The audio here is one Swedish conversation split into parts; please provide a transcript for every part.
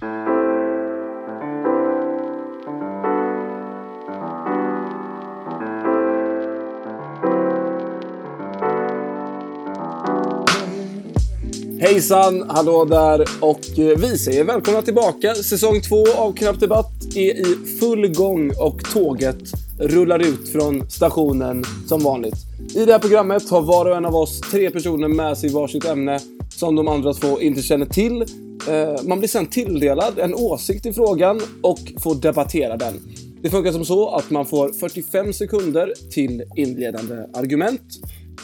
Hejsan, hallå där och eh, vi säger välkomna tillbaka. Säsong två av Knapp Debatt är i full gång och tåget rullar ut från stationen som vanligt. I det här programmet har var och en av oss tre personer med sig varsitt ämne som de andra två inte känner till. Eh, man blir sedan tilldelad en åsikt i frågan och får debattera den. Det funkar som så att man får 45 sekunder till inledande argument.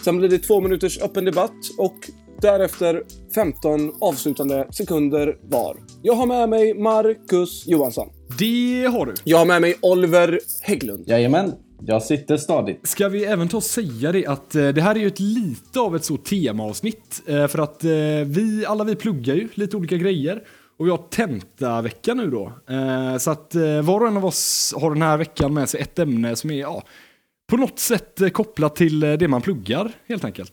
Sen blir det två minuters öppen debatt och därefter 15 avslutande sekunder var. Jag har med mig Marcus Johansson. Det har du. Jag har med mig Oliver Hägglund. Jajamän, jag sitter stadigt. Ska vi även ta och säga det att eh, det här är ju ett lite av ett så temaavsnitt. Eh, för att eh, vi, alla vi pluggar ju lite olika grejer. Och vi har tentavecka nu då. Så att var och en av oss har den här veckan med sig ett ämne som är ja, på något sätt kopplat till det man pluggar helt enkelt.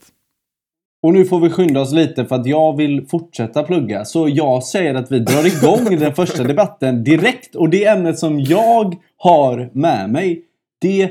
Och nu får vi skynda oss lite för att jag vill fortsätta plugga. Så jag säger att vi drar igång den första debatten direkt. Och det ämnet som jag har med mig, det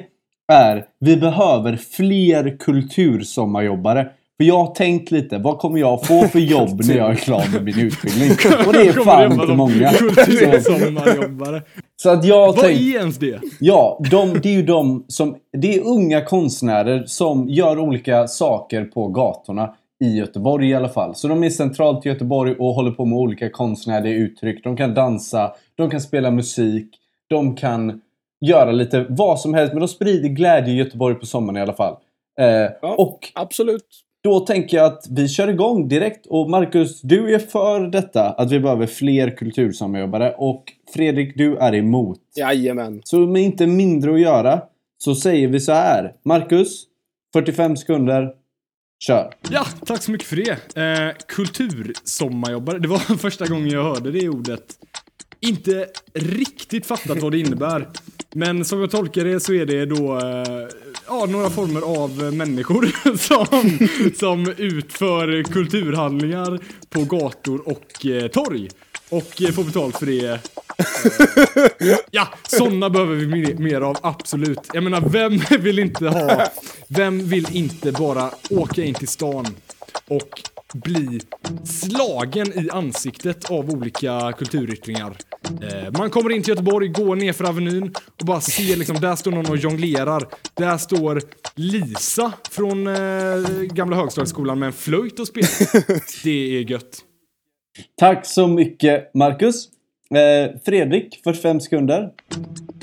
är vi behöver fler kultursommarjobbare. För jag har tänkt lite, vad kommer jag få för jobb när jag är klar med min utbildning? Och det är fan inte många. Kultursommarjobbare. så att jag Vad tänkt... är ens det? Ja, de, det är ju de som... Det är unga konstnärer som gör olika saker på gatorna. I Göteborg i alla fall. Så de är centralt i Göteborg och håller på med olika konstnärliga uttryck. De kan dansa, de kan spela musik, de kan göra lite vad som helst. Men de sprider glädje i Göteborg på sommaren i alla fall. Eh, Ja. Och Absolut. då tänker jag att vi kör igång direkt. Och Marcus, du är för detta. Att vi behöver fler kultursommarjobbare. Och Fredrik, du är emot. Jajamän. Så med inte mindre att göra så säger vi så här. Marcus, 45 sekunder. Kör. Ja, tack så mycket för det. Eh, kultursommarjobbare, det var första gången jag hörde det ordet. Inte riktigt fattat vad det innebär. Men som jag tolkar det så är det då eh, ja, några former av människor som, som utför kulturhandlingar på gator och eh, torg. Och eh, får betalt för det. Eh, ja, sådana behöver vi mer, mer av, absolut. Jag menar, vem vill inte ha, vem vill inte bara åka in till stan och bli slagen i ansiktet av olika kulturyttringar. Eh, man kommer in till Göteborg, går ner för Avenyn och bara ser liksom, där står någon och jonglerar. Där står Lisa från eh, gamla högstadieskolan med en flöjt och spelar. Det är gött. Tack så mycket Marcus. Eh, Fredrik, 45 sekunder.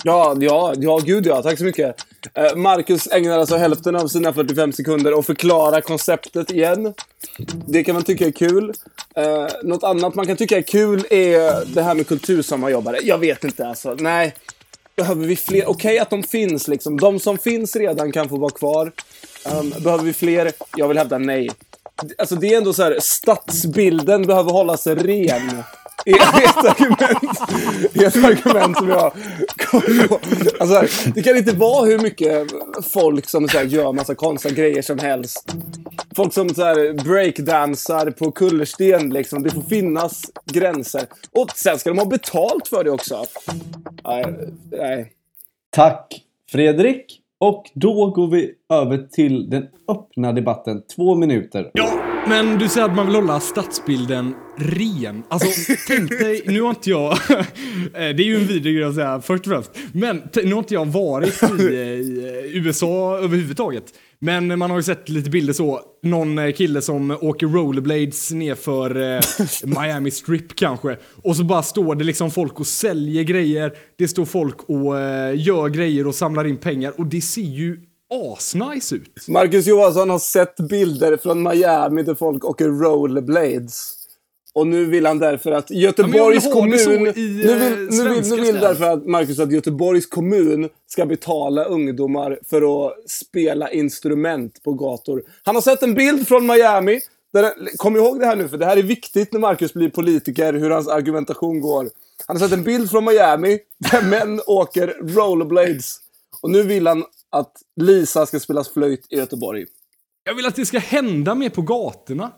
Ja, ja, ja, gud ja. Tack så mycket. Eh, Marcus ägnar alltså hälften av sina 45 sekunder att förklara konceptet igen. Det kan man tycka är kul. Eh, något annat man kan tycka är kul är det här med kultursommarjobbare. Jag vet inte alltså. Nej. Behöver vi fler? Okej att de finns liksom. De som finns redan kan få vara kvar. Um, behöver vi fler? Jag vill hävda nej. Alltså det är ändå så här, stadsbilden behöver hållas ren ett argument, är ett argument som jag kommer på. Alltså, här, det kan inte vara hur mycket folk som så här, gör massa konstiga grejer som helst. Folk som så här, breakdansar på kullersten, liksom. det får finnas gränser. Och sen ska de ha betalt för det också. Nej, nej. Tack Fredrik. Och då går vi över till den öppna debatten. Två minuter. Ja, men du säger att man vill hålla stadsbilden ren. Alltså, tänk dig, nu har inte jag... Eh, det är ju en vidrig grej att säga först och främst. Men nu har inte jag varit i, i USA överhuvudtaget. Men man har ju sett lite bilder så. Någon eh, kille som åker rollerblades nerför eh, Miami Strip kanske. Och så bara står det liksom folk och säljer grejer. Det står folk och eh, gör grejer och samlar in pengar. Och det ser ju asnice ut. Marcus Johansson har sett bilder från Miami där folk åker rollerblades. Och nu vill han därför att Göteborgs Ja, kommun... i, nu vill, nu vill, nu vill därför att Marcus att Göteborgs kommun ska betala ungdomar för att spela instrument på gator. Han har sett en bild från Miami. Där, kom ihåg det här nu, för det här är viktigt när Marcus blir politiker, hur hans argumentation går. Han har sett en bild från Miami där män åker rollerblades. Och nu vill han att Lisa ska spela flöjt i Göteborg. Jag vill att det ska hända mer på gatorna.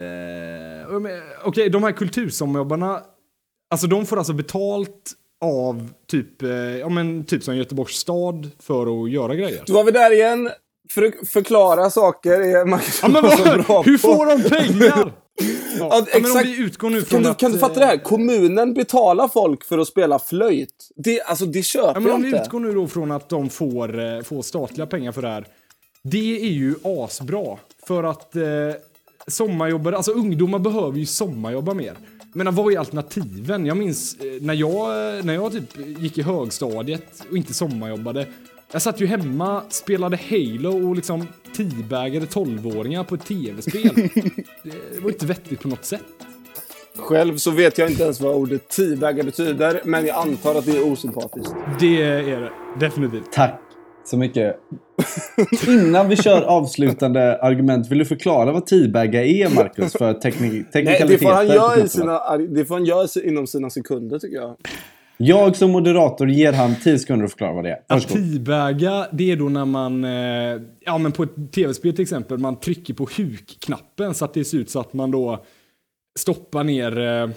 Eh, Okej, de här kultursommarjobbarna. Alltså de får alltså betalt av typ, eh, ja men typ som Göteborgs stad för att göra grejer. Då var vi där igen. För att förklara saker är Marcus Ja, men vad, bra hur på. får de pengar? Ja, ja, om exakt. vi utgår nu Kan du, att... kan du fatta det eh, här? Kommunen betalar folk för att spela flöjt. Det, alltså, det köper Ja, men jag om vi inte. utgår nu då från att de får, eh, får statliga pengar för det här. Det är ju asbra. För att eh, sommarjobbare, alltså ungdomar behöver ju sommarjobba mer. Men vad är alternativen? Jag minns eh, när jag, när jag typ gick i högstadiet och inte sommarjobbade. Jag satt ju hemma, spelade Halo och liksom teabagade 12-åringar på ett tv-spel. det var inte vettigt på något sätt. Själv så vet jag inte ens vad ordet teabagger betyder, men jag antar att det är osympatiskt. Det är det, definitivt. Tack så mycket. Innan vi kör avslutande argument, vill du förklara vad teabagga är, Marcus? För teknik Nej, teknikaliteter? det får han göra, i knapparna? sina, det får han göra i- inom sina sekunder, tycker jag. Jag som moderator ger han 10 sekunder att förklara vad det är. Att teabaga, det är då när man, eh, ja men på ett tv-spel till exempel, man trycker på huk-knappen så att det ser ut så att man då stoppar ner... Eh,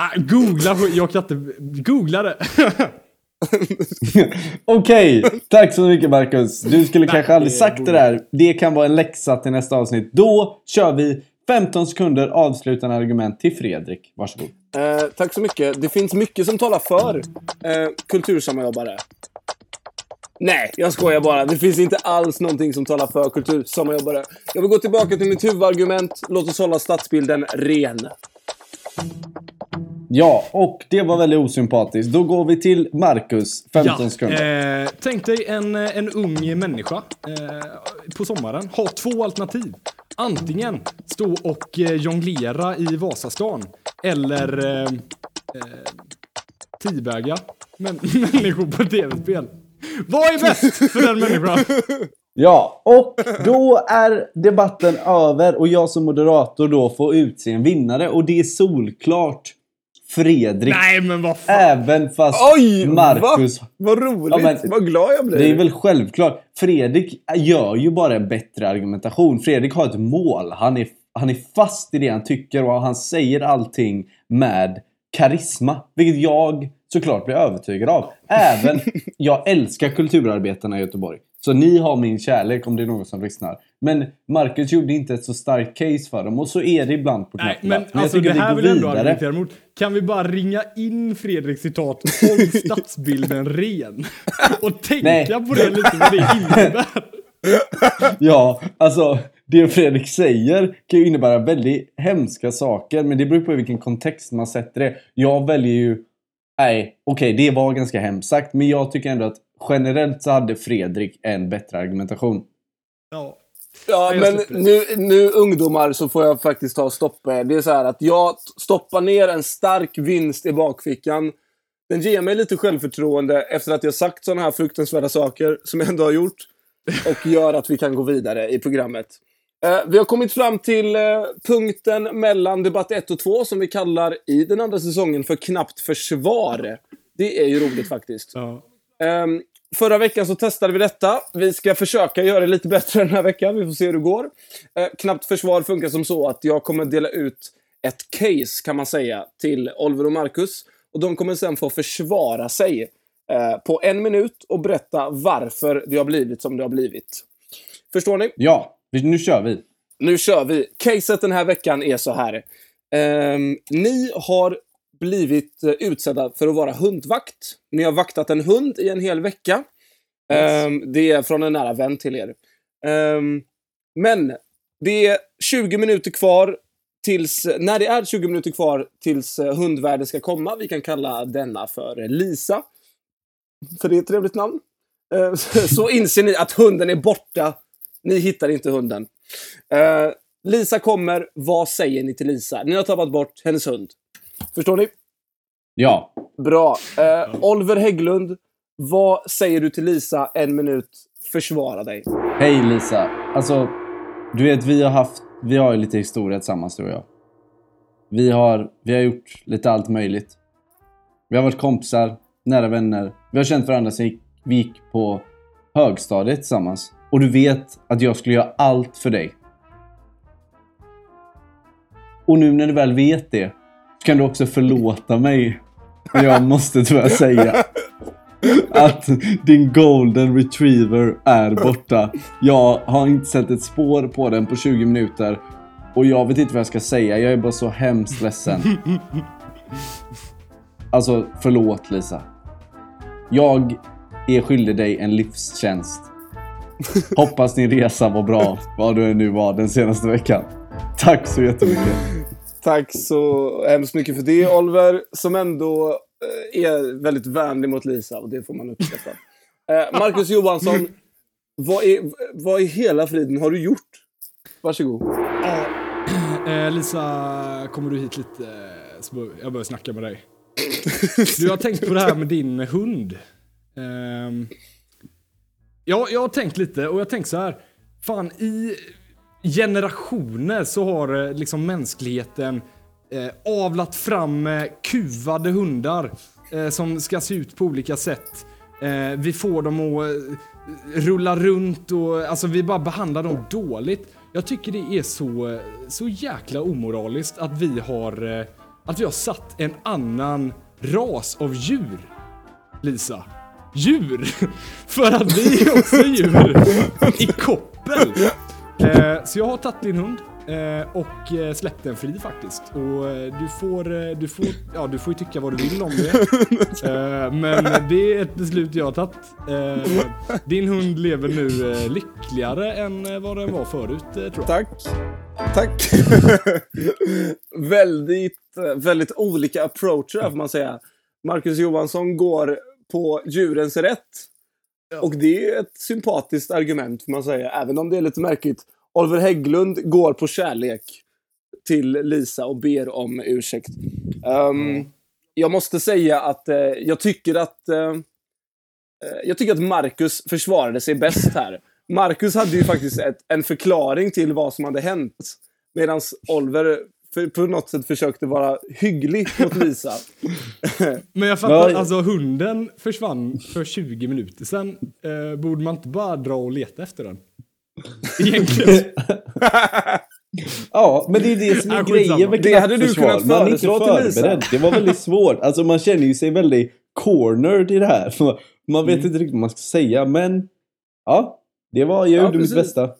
ah, googla, jag kan inte... Googla det! Okej, tack så mycket Marcus. Du skulle kanske aldrig sagt det där. Det kan vara en läxa till nästa avsnitt. Då kör vi 15 sekunder avslutande argument till Fredrik. Varsågod. Eh, tack så mycket. Det finns mycket som talar för eh, kultursammanjobbare. Nej, jag skojar bara. Det finns inte alls någonting som talar för kultursammanjobbare. Jag vill gå tillbaka till mitt huvudargument. Låt oss hålla stadsbilden ren. Ja, och det var väldigt osympatiskt. Då går vi till Marcus. 15 sekunder. eh, tänk dig en, en ung människa eh, på sommaren. Ha två alternativ. Antingen stå och eh, jonglera i Vasastan eller eh, eh, teabaga men, människor på tv-spel. Vad är bäst för den människan? Ja, och då är debatten över och jag som moderator då får utse en vinnare och det är solklart Fredrik. Nej men vad fan. Även fast Oj! Marcus... Va? Vad roligt! Ja, men- Vad glad jag blir. Det är väl självklart. Fredrik gör ju bara en bättre argumentation. Fredrik har ett mål. Han är, han är fast i det han tycker och han säger allting med karisma. Vilket jag såklart blir övertygad av. Även, jag älskar kulturarbetarna i Göteborg. Så ni har min kärlek om det är någon som lyssnar. Men Marcus gjorde inte ett så starkt case för dem och så är det ibland på knappen. men, jag alltså tycker det vi här går vill jag ändå vidare. argumentera mot. Kan vi bara ringa in Fredriks citat Håll stadsbilden ren. Och tänka Nej. på det lite vad det innebär. Ja, alltså det Fredrik säger kan ju innebära väldigt hemska saker, men det beror på i vilken kontext man sätter det. Jag väljer ju... Nej, okej, det var ganska hemskt sagt, men jag tycker ändå att generellt så hade Fredrik en bättre argumentation. Ja. Ja, men nu, nu ungdomar så får jag faktiskt ta och stoppa er. Det är så här att jag stoppar ner en stark vinst i bakfickan. Den ger mig lite självförtroende efter att jag sagt sådana här fruktansvärda saker som jag ändå har gjort. Och gör att vi kan gå vidare i programmet. Eh, vi har kommit fram till eh, punkten mellan debatt 1 och 2 som vi kallar i den andra säsongen för knappt försvar. Det är ju roligt faktiskt. Ja. Ehm, förra veckan så testade vi detta. Vi ska försöka göra det lite bättre den här veckan. Vi får se hur det går. Eh, knappt försvar funkar som så att jag kommer dela ut ett case, kan man säga, till Oliver och Marcus. Och de kommer sen få försvara sig eh, på en minut och berätta varför det har blivit som det har blivit. Förstår ni? Ja, nu kör vi. Nu kör vi. Caset den här veckan är så här. Ehm, ni har blivit eh, utsedda för att vara hundvakt. Ni har vaktat en hund i en hel vecka. Ehm, det är från en nära vän till er. Ehm, men det är 20 minuter kvar tills... När det är 20 minuter kvar tills eh, hundvärden ska komma, vi kan kalla denna för Lisa. För det är ett trevligt namn. Eh, så inser ni att hunden är borta. Ni hittar inte hunden. Eh, Lisa kommer. Vad säger ni till Lisa? Ni har tappat bort hennes hund. Förstår ni? Ja. Bra. Eh, Oliver Hägglund, vad säger du till Lisa? En minut. Försvara dig. Hej Lisa. Alltså, du vet vi har haft... Vi har ju lite historia tillsammans du och jag. Vi har, vi har gjort lite allt möjligt. Vi har varit kompisar, nära vänner. Vi har känt varandra vi- vi gick på högstadiet tillsammans. Och du vet att jag skulle göra allt för dig. Och nu när du väl vet det kan du också förlåta mig. Men jag måste tyvärr säga att din golden retriever är borta. Jag har inte sett ett spår på den på 20 minuter. Och jag vet inte vad jag ska säga. Jag är bara så hemskt ledsen. Alltså, förlåt Lisa. Jag är skyldig dig en livstjänst. Hoppas din resa var bra, vad du nu var den senaste veckan. Tack så jättemycket. Tack så hemskt mycket för det, Oliver. Som ändå eh, är väldigt vänlig mot Lisa och det får man uppskatta. Eh, Marcus Johansson, vad, är, vad i hela friden har du gjort? Varsågod. Eh, eh Lisa, kommer du hit lite? jag behöver snacka med dig. Du har tänkt på det här med din hund. Ehm, ja, jag har tänkt lite och jag har tänkt så här. Fan, i generationer så har eh, liksom mänskligheten eh, avlat fram eh, kuvade hundar eh, som ska se ut på olika sätt. Eh, vi får dem att eh, rulla runt och alltså vi bara behandlar dem dåligt. Jag tycker det är så, eh, så jäkla omoraliskt att vi har, eh, att vi har satt en annan ras av djur. Lisa. Djur! För att vi är också djur i koppel. Eh, så jag har tagit din hund eh, och eh, släppt den fri faktiskt. Och eh, du får, eh, du får, ja du får ju tycka vad du vill om det. Men det är ett beslut jag har tagit. Din hund lever nu lyckligare än vad den var förut tror jag. Tack. Tack. väldigt, väldigt olika approacher får man säga. Marcus Johansson går på djurens rätt. Och det är ett sympatiskt argument, får man säga. Även om det är lite märkligt. Oliver Hägglund går på kärlek till Lisa och ber om ursäkt. Ehm, Jag måste säga att eh, jag tycker att eh, eh, jag tycker att Marcus försvarade sig bäst här. Marcus hade ju faktiskt ett, en förklaring till vad som hade hänt. Medan Oliver för, på något sätt försökte vara hygglig mot Lisa. Men jag fattar, alltså hunden försvann för 20 minuter sedan. Eh, borde man inte bara dra och leta efter den? Egentligen. Ja, men det är det som är Ja, grejen med Det hade du kunnat Man är inte föreslå till Lisa. förberedd. Det var väldigt svårt. Alltså man känner ju sig väldigt cornered i det här. Man vet Mm. inte riktigt vad man ska säga, men ja, det var, jag Ja, gjorde mitt precis. bästa.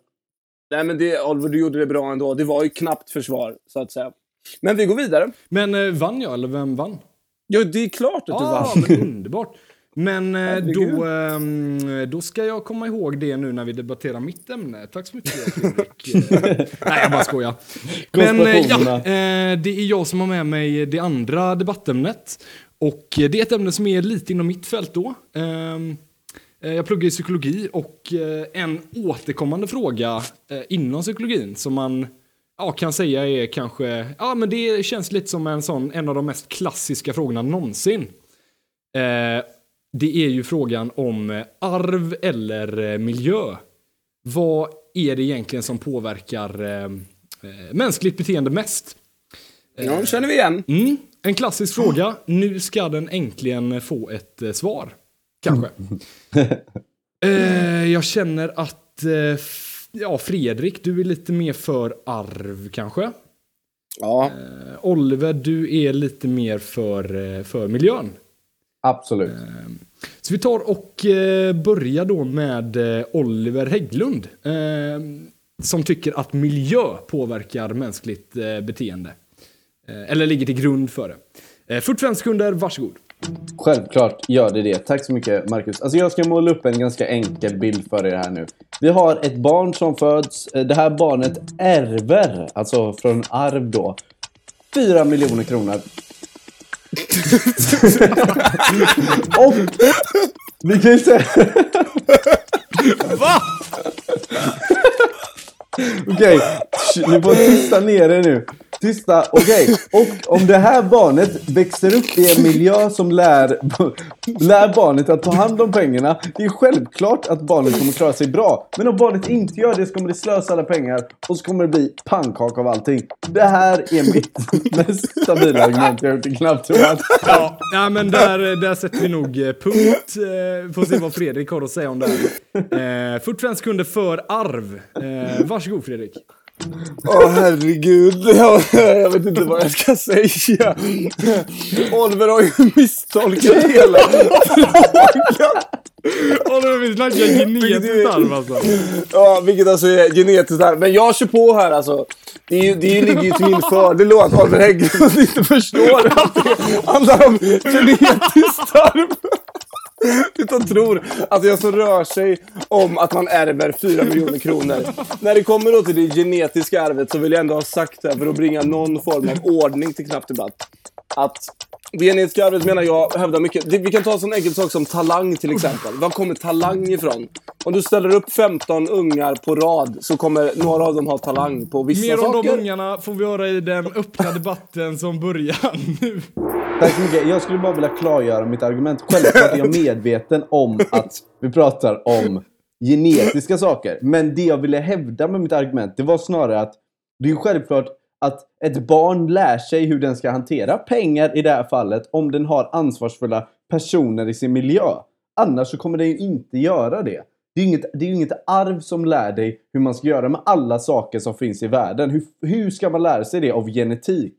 Nej men det, Oliver, du gjorde det bra ändå. Det var ju knappt försvar, så att säga. Men vi går vidare. Men eh, vann jag, eller vem vann? Ja, det är klart att du Ja, vann. men underbart. Men eh, då, ehm, då ska jag komma ihåg det nu när vi debatterar mitt ämne. Tack så mycket Fredrik. Eh, Nej, jag bara skojar. Men eh, ja, eh, det är jag som har med mig det andra debattämnet. Och eh, det är ett ämne som är lite inom mitt fält då. Eh, Jag pluggar i psykologi och eh, en återkommande fråga eh, inom psykologin som man ja, kan säga är kanske, ja men det känns lite som en sån, en av de mest klassiska frågorna någonsin. Eh, det är ju frågan om eh, arv eller eh, miljö. Vad är det egentligen som påverkar eh, eh, mänskligt beteende mest? Ja, det känner vi igen. Mm, en klassisk fråga. Nu ska den äntligen få ett eh, svar. Kanske. eh, jag känner att eh, ja, Fredrik, du är lite mer för arv kanske. Ja. Eh, Oliver, du är lite mer för, eh, för miljön. Absolut. Så vi tar och eh, börjar då med eh, Oliver Hägglund. Eh, som tycker att miljö påverkar mänskligt eh, beteende. Eh, eller ligger till grund för det. Eh, 45 sekunder, varsågod. Självklart gör det det. Tack så mycket Marcus. Alltså jag ska måla upp en ganska enkel bild för er här nu. Vi har ett barn som föds. Eh, Det här barnet ärver, alltså från arv då, 4 miljoner kronor. Och vi kan ju säga... Va? Okej, sh- ni får tysta ner er nu. Tysta, okej. Och om det här barnet växer upp i en miljö som lär, lär barnet att ta hand om pengarna. Det är självklart att barnet kommer klara sig bra. Men om barnet inte gör det så kommer det slösa alla pengar och så kommer det bli pannkaka av allting. Det här är mitt mest stabila argument jag har gjort i knapptrumman. Ja, ja men där, där sätter vi nog eh, punkt. Eh, får se vad Fredrik har att säga om det här. Eh, 45 sekunder för arv. Varsågod Fredrik. Åh herregud, jag, jag vet inte vad jag ska säga. Oliver har ju misstolkat hela frågan. Oliver, vi snackar genetiskt arv alltså. Ja, vilket alltså är genetiskt här. Men jag kör på här alltså. Det, är ju, det ligger ju till min fördel då att Oliver Hägglund inte förstår att det handlar om genetiskt arv. Utan tror att det så rör sig om att man ärver 4 miljoner kronor. När det kommer då till det genetiska arvet så vill jag ändå ha sagt det här för att bringa någon form av ordning till knapp debatt. Att det genetiska arvet menar jag hävdar mycket. Vi kan ta en sån enkel sak som talang till exempel. Var kommer talang ifrån? Om du ställer upp 15 ungar på rad så kommer några av dem ha talang på vissa Mer om saker. de ungarna får vi höra i den öppna debatten som börjar nu. Tack så mycket. Jag skulle bara vilja klargöra mitt argument. Självklart är jag medveten om att vi pratar om genetiska saker. Men det jag ville hävda med mitt argument, det var snarare att det är självklart att ett barn lär sig hur den ska hantera pengar i det här fallet om den har ansvarsfulla personer i sin miljö. Annars så kommer den ju inte göra det. Det är ju inget, det är inget arv som lär dig hur man ska göra med alla saker som finns i världen. Hur, hur ska man lära sig det av genetik?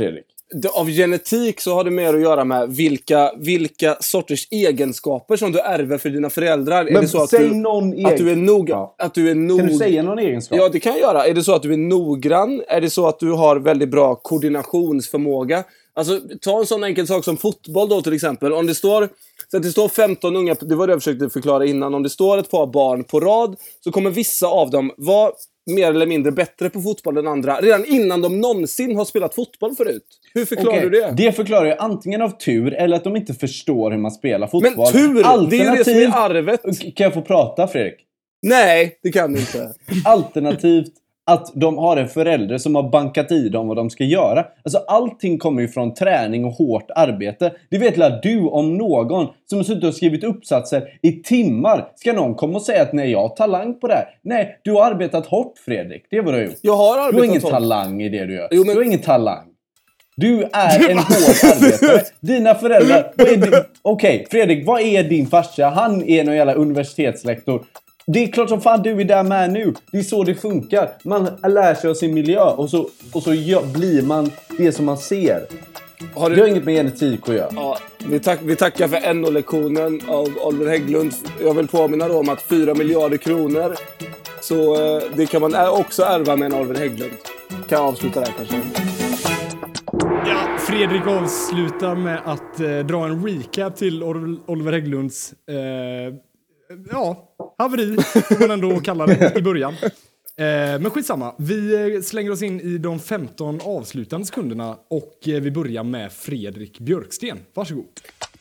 Fredrik? Av genetik så har det mer att göra med vilka, vilka sorters egenskaper som du ärver för dina föräldrar. är Men det så att säg du, någon att du är egen- nog, Ja. att du är nog... Kan du säga någon egenskap? Ja, det kan jag göra. Är det så att du är noggrann? Är det så att du har väldigt bra koordinationsförmåga? Alltså, ta en sån enkel sak som fotboll då till exempel. Om det står, så att det står 15 unga, det var det jag försökte förklara innan. Om det står ett par barn på rad så kommer vissa av dem vara mer eller mindre bättre på fotboll än andra redan innan de någonsin har spelat fotboll förut. Hur förklarar Okej, du det? Det förklarar jag antingen av tur eller att de inte förstår hur man spelar Men fotboll. tur! Det är ju det som är arvet. Kan jag få prata Fredrik? Nej, det kan du inte. Alternativt att de har en förälder som har bankat i dem vad de ska göra. Alltså allting kommer ju från träning och hårt arbete. Det vet väl du om någon som har suttit och skrivit uppsatser i timmar. Ska någon komma och säga att nej, jag har talang på det här? Nej, du har arbetat hårt Fredrik. Det är vad du har gjort. Jag har Du har arbetat ingen hårt. talang i det du gör. Jo, men- Du har ingen talang. Du är en hård arbetare. Dina föräldrar... Okej, Fredrik, vad är din farsa? Han är någon jävla universitetslektor. Det är klart som fan du är där med nu. Det är så det funkar. Man lär sig av sin miljö och så, och så gör- blir man det som man ser. Har Det har du... inget med genetik att göra. Ja, vi, tack, vi tackar för NO-lektionen av Oliver Hägglund. Jag vill påminna då om att 4 miljarder kronor, så eh, det kan man också ärva med en Oliver Hägglund. Kan jag avsluta där kanske? Ja, Fredrik avslutar med att eh, dra en recap till Or- Oliver Hägglunds eh, ja, haveri, får man ändå kalla det i början. Eh, men skitsamma, vi eh, slänger oss in i de 15 avslutande sekunderna och eh, vi börjar med Fredrik Björksten. Varsågod.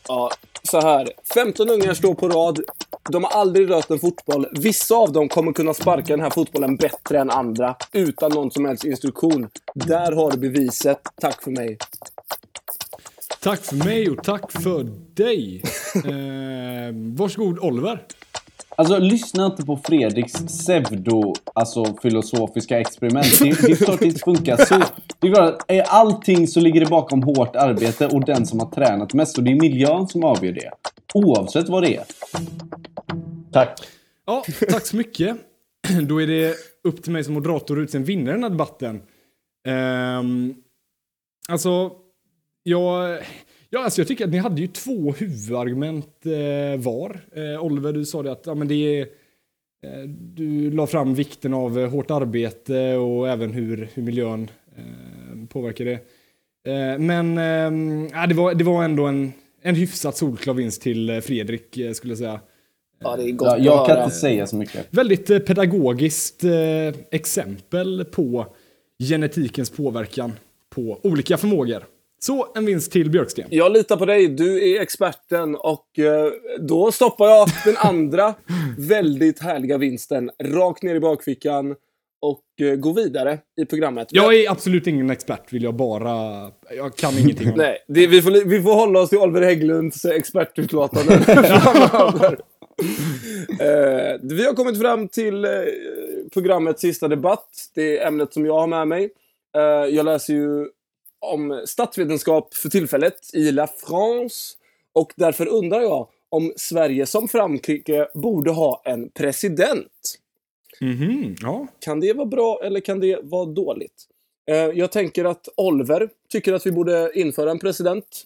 Ja, så här. 15 ungar står på rad. De har aldrig rört en fotboll. Vissa av dem kommer kunna sparka den här fotbollen bättre än andra utan någon som helst instruktion. Där har du beviset. Tack för mig. Tack för mig och tack för dig. Eh, varsågod Oliver. Alltså, lyssna inte på Fredriks pseudo, alltså filosofiska experiment. Det, det är klart det inte funkar så. Det är klart är allting så ligger det bakom hårt arbete och den som har tränat mest. Och det är miljön som avgör det. Oavsett vad det är. Tack. Ja, tack så mycket. Då är det upp till mig som moderator att utse en vinnare i den här debatten. Ehm, alltså, jag, ja, alltså, jag tycker att ni hade ju två huvudargument eh, var. Eh, Oliver, du sa det att ja, men det är, eh, du la fram vikten av eh, hårt arbete och även hur, hur miljön eh, påverkar det. Eh, men eh, ja, det, var, det var ändå en, en hyfsat solklar vinst till eh, Fredrik, eh, skulle jag säga. Ja, det är gott Ja, jag kan inte säga så mycket. Väldigt eh, pedagogiskt eh, exempel på genetikens påverkan på olika förmågor. Så en vinst till Björksten. Jag litar på dig. Du är experten och eh, då stoppar jag den andra väldigt härliga vinsten rakt ner i bakfickan och eh, går vidare i programmet. Jag är absolut ingen expert, vill jag bara... Jag kan ingenting om. Nej, det, vi, får, vi får hålla oss till Oliver Hägglunds eh, expertutlåtanden framöver. Eh, vi har kommit fram till programmets sista debatt. Det är ämnet som jag har med mig. Jag läser ju om statsvetenskap för tillfället i La France. Och därför undrar jag om Sverige som Frankrike borde ha en president. Mhm, ja. Kan det vara bra eller kan det vara dåligt? Eh, jag tänker att Oliver tycker att vi borde införa en president.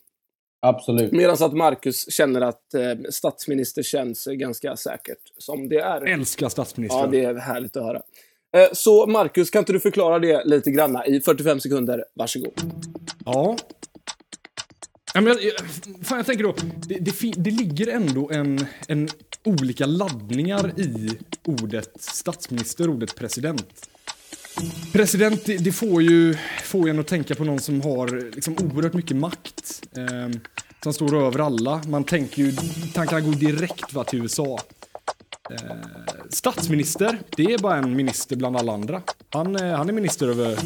Absolut. Medan att Marcus känner att eh, statsminister känns ganska säkert som det är. Älskar statsministrar. Ja, det är härligt att höra. Eh, så Marcus, kan inte du förklara det lite granna i 45 sekunder? Varsågod. Ja. Ja, men jag, fan, jag tänker då, det, det, det ligger ändå en, en olika laddningar i ordet statsminister, ordet president. President, det, det får ju får en att tänka på någon som har liksom oerhört mycket makt. Eh, som står över alla. Man tänker ju, tankarna går direkt va, till USA. Eh, statsminister, det är bara en minister bland alla andra. Han, eh, han är minister över,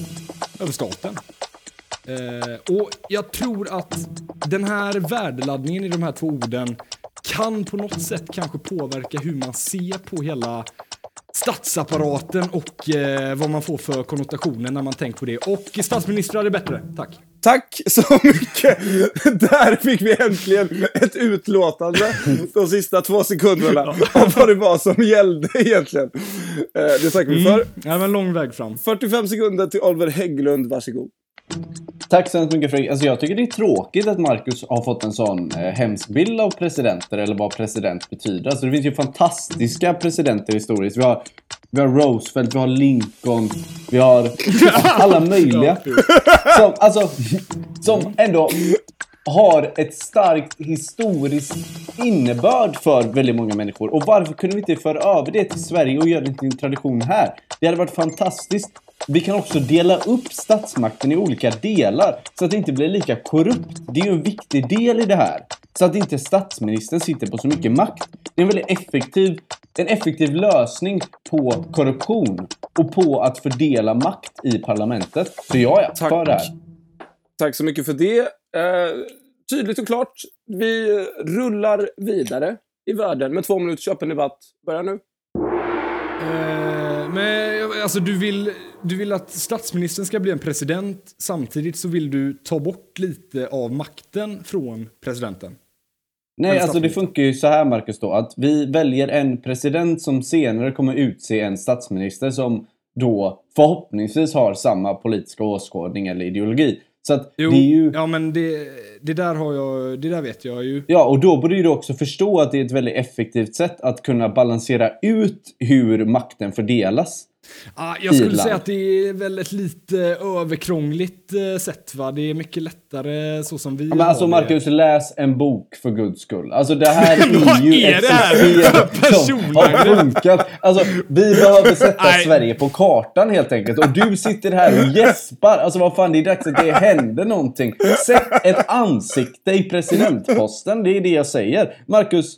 över staten. Eh, och jag tror att den här värdeladdningen i de här två orden kan på något sätt kanske påverka hur man ser på hela statsapparaten och eh, vad man får för konnotationer när man tänker på det. Och statsministrar är bättre, tack. Tack så mycket! Där fick vi äntligen ett utlåtande de sista två sekunderna av vad det var som gällde egentligen. Eh, Det tackar vi för. Det var en lång väg fram. 45 sekunder till Oliver Hägglund, varsågod. Tack så hemskt mycket Fredrik. Alltså jag tycker det är tråkigt att Marcus har fått en sån eh, hemsk bild av presidenter eller vad president betyder. Alltså det finns ju fantastiska presidenter historiskt. Vi har, vi har Roosevelt, vi har Lincoln, vi har alla möjliga. Som, alltså, som ändå har ett starkt historiskt innebörd för väldigt många människor. Och varför kunde vi inte föra över det till Sverige och göra det till en tradition här? Det hade varit fantastiskt. Vi kan också dela upp statsmakten i olika delar så att det inte blir lika korrupt. Det är ju en viktig del i det här. Så att inte statsministern sitter på så mycket makt. Det är en väldigt effektiv, en effektiv lösning på korruption och på att fördela makt i parlamentet. Så jag är Tack. för det här. Tack så mycket för det. Eh, tydligt och klart. Vi rullar vidare i världen med två minuters öppen debatt. Börja nu. Eh, men alltså du vill, du vill att statsministern ska bli en president samtidigt så vill du ta bort lite av makten från presidenten. Nej, alltså det funkar ju så här Marcus då att vi väljer en president som senare kommer utse en statsminister som då förhoppningsvis har samma politiska åskådning eller ideologi. Så att Jo, det är ju... ja men det, det där har jag, det där vet jag ju. Ja, och då borde du också förstå att det är ett väldigt effektivt sätt att kunna balansera ut hur makten fördelas. Ah, jag skulle säga att det är väl ett lite överkrångligt eh, sätt va. Det är mycket lättare så som vi Men alltså Marcus, det. läs en bok för guds skull. Alltså det här är ju är ett det här system som har funkat. Alltså vi behöver sätta Nej. Sverige på kartan helt enkelt. Och du sitter här och gäspar. Alltså vad fan, det är dags att det händer någonting. Sätt ett ansikte i presidentposten. Det är det jag säger. Marcus,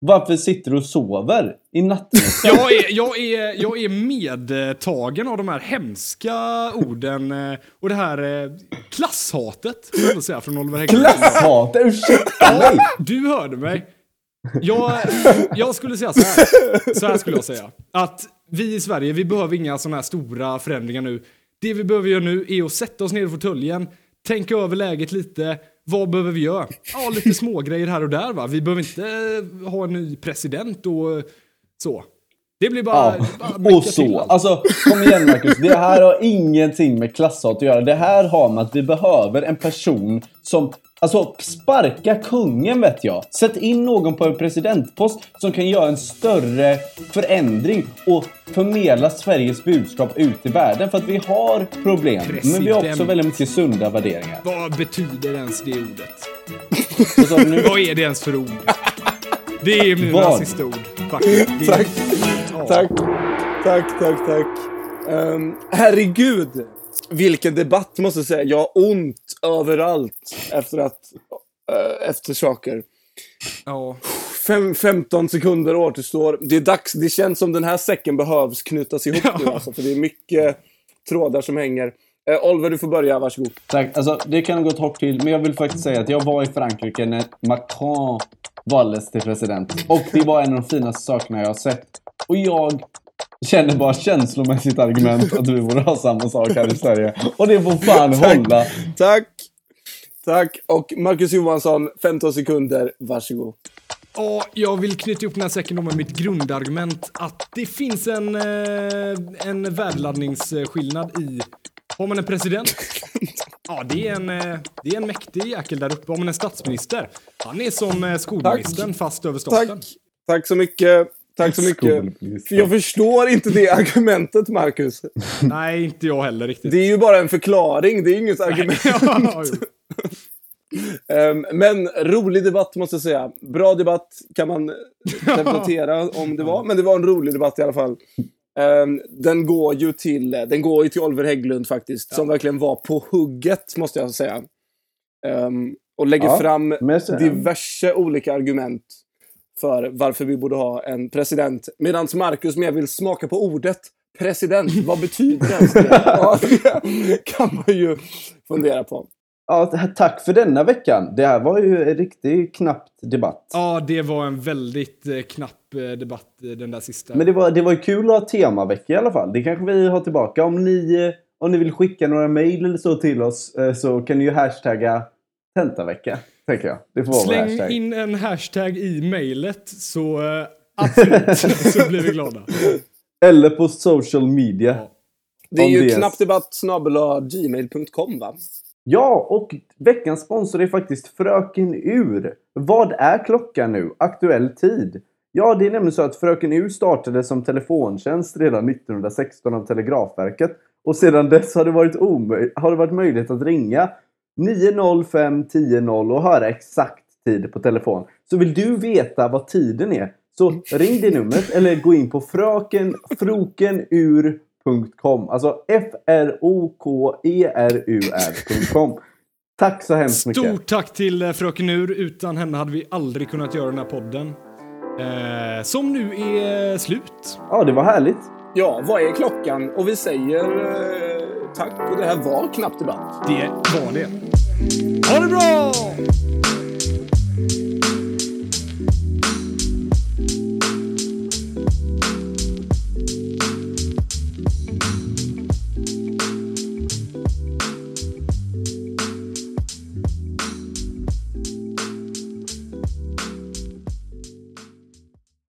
varför sitter du och sover i nattmössan? Jag är, jag, är, jag är medtagen av de här hemska orden eh, och det här eh, klasshatet, får jag säga, från Oliver Hägglund. Klasshat, ursäkta mig! Du hörde mig. Jag, jag skulle säga så här. Så här skulle jag säga. Att vi i Sverige, vi behöver inga sådana här stora förändringar nu. Det vi behöver göra nu är att sätta oss ner i fåtöljen, tänka över läget lite. Vad behöver vi göra? Ja, lite smågrejer här och där va. Vi behöver inte eh, ha en ny president och eh, så. Det blir bara... Ja, bara mecka och till så. allt. Alltså, kom igen Marcus. Det här har ingenting med klasshat att göra. Det här har med att vi behöver en person som Alltså, sparka kungen vet jag. Sätt in någon på en presidentpost som kan göra en större förändring och förmedla Sveriges budskap ut i världen. För att vi har problem. Men vi har också President. väldigt mycket sunda värderingar. Vad betyder ens det ordet? Vad? Vad är det ens för ord? Det är mina Vad? sista ord. Faktiskt. Tack. Ja. Tack, tack, tack, tack. Um, herregud, vilken debatt måste jag säga. Jag har ont överallt efter att eh, efter saker. Ja. Fem, 15 sekunder återstår. Det är dags. Det känns som den här säcken behövs knytas ihop nu Ja. alltså, för det är mycket trådar som hänger. Uh, Oliver, du får börja. Varsågod. Tack. Alltså, det kan ha gått hårt till, men jag vill faktiskt säga att jag var i Frankrike när Macron valdes till president. Och det var en av de finaste sakerna jag har sett. Och jag känner bara känslomässigt argument att vi borde ha samma sak här i Sverige. Och det får fan hålla. Tack. Tack. Och Marcus Johansson, 15 sekunder. Varsågod. Ja, jag vill knyta ihop den här säcken med mitt grundargument att det finns en, eh, en värdeladdningsskillnad i har man en president? Ja, det är en, eh, det är en mäktig jäkel där uppe. Man en statsminister? Han är som eh, skolministern fast över staten. Tack. Tack så mycket. Tack så mycket. Jag förstår inte det argumentet, Marcus. Nej, inte jag heller riktigt. Det är ju bara en förklaring, det är inget argument. ja. Ehm, men rolig debatt måste jag säga. Bra debatt kan man debattera om det var, men det var en rolig debatt i alla fall. Ehm, den går ju till, den går ju till Oliver Hägglund faktiskt, som verkligen var på hugget måste jag säga. Ehm, och lägger Ja, fram diverse olika argument för varför vi borde ha en president. Medan Marcus mer vill smaka på ordet president. Vad betyder ens? det? Ja, det kan man ju fundera på. Ja, tack för denna veckan. Det här var ju en riktigt knappt debatt. ja, det var en väldigt eh, knapp eh, debatt, eh, den där sista. Men det var, det var ju kul att ha temavecka i alla fall. Det kanske vi har tillbaka. Om ni, om ni vill skicka några mejl eller så till oss så kan ni ju hashtagga tentavecka. Tänker jag. Det får vara Släng hashtag. in en hashtag i mejlet så absolut så blir vi glada. Eller på social media. Ja. Det är ju knappdebatt snabel-a gmail.com va? Ja, och veckans sponsor är faktiskt Fröken Ur. Vad är klockan nu? Aktuell tid? Ja, det är nämligen så att Fröken Ur startade som telefontjänst redan 1916 av Telegrafverket. Och sedan dess har det varit, omöj- har det varit möjligt att ringa 905 10 och höra exakt tid på telefon. Så vill du veta vad tiden är så ring det numret eller gå in på fröken, frokenur.com. Alltså F-R-O-K-E-R-U-R.com. Tack så hemskt mycket. Stort tack till eh, Fröken Ur. Utan henne hade vi aldrig kunnat göra den här podden. Eh, som nu är slut. Ja, det var härligt. Ja, vad är klockan? Och vi säger eh, tack och det här var knappt debatt. Det var det. Ha det bra!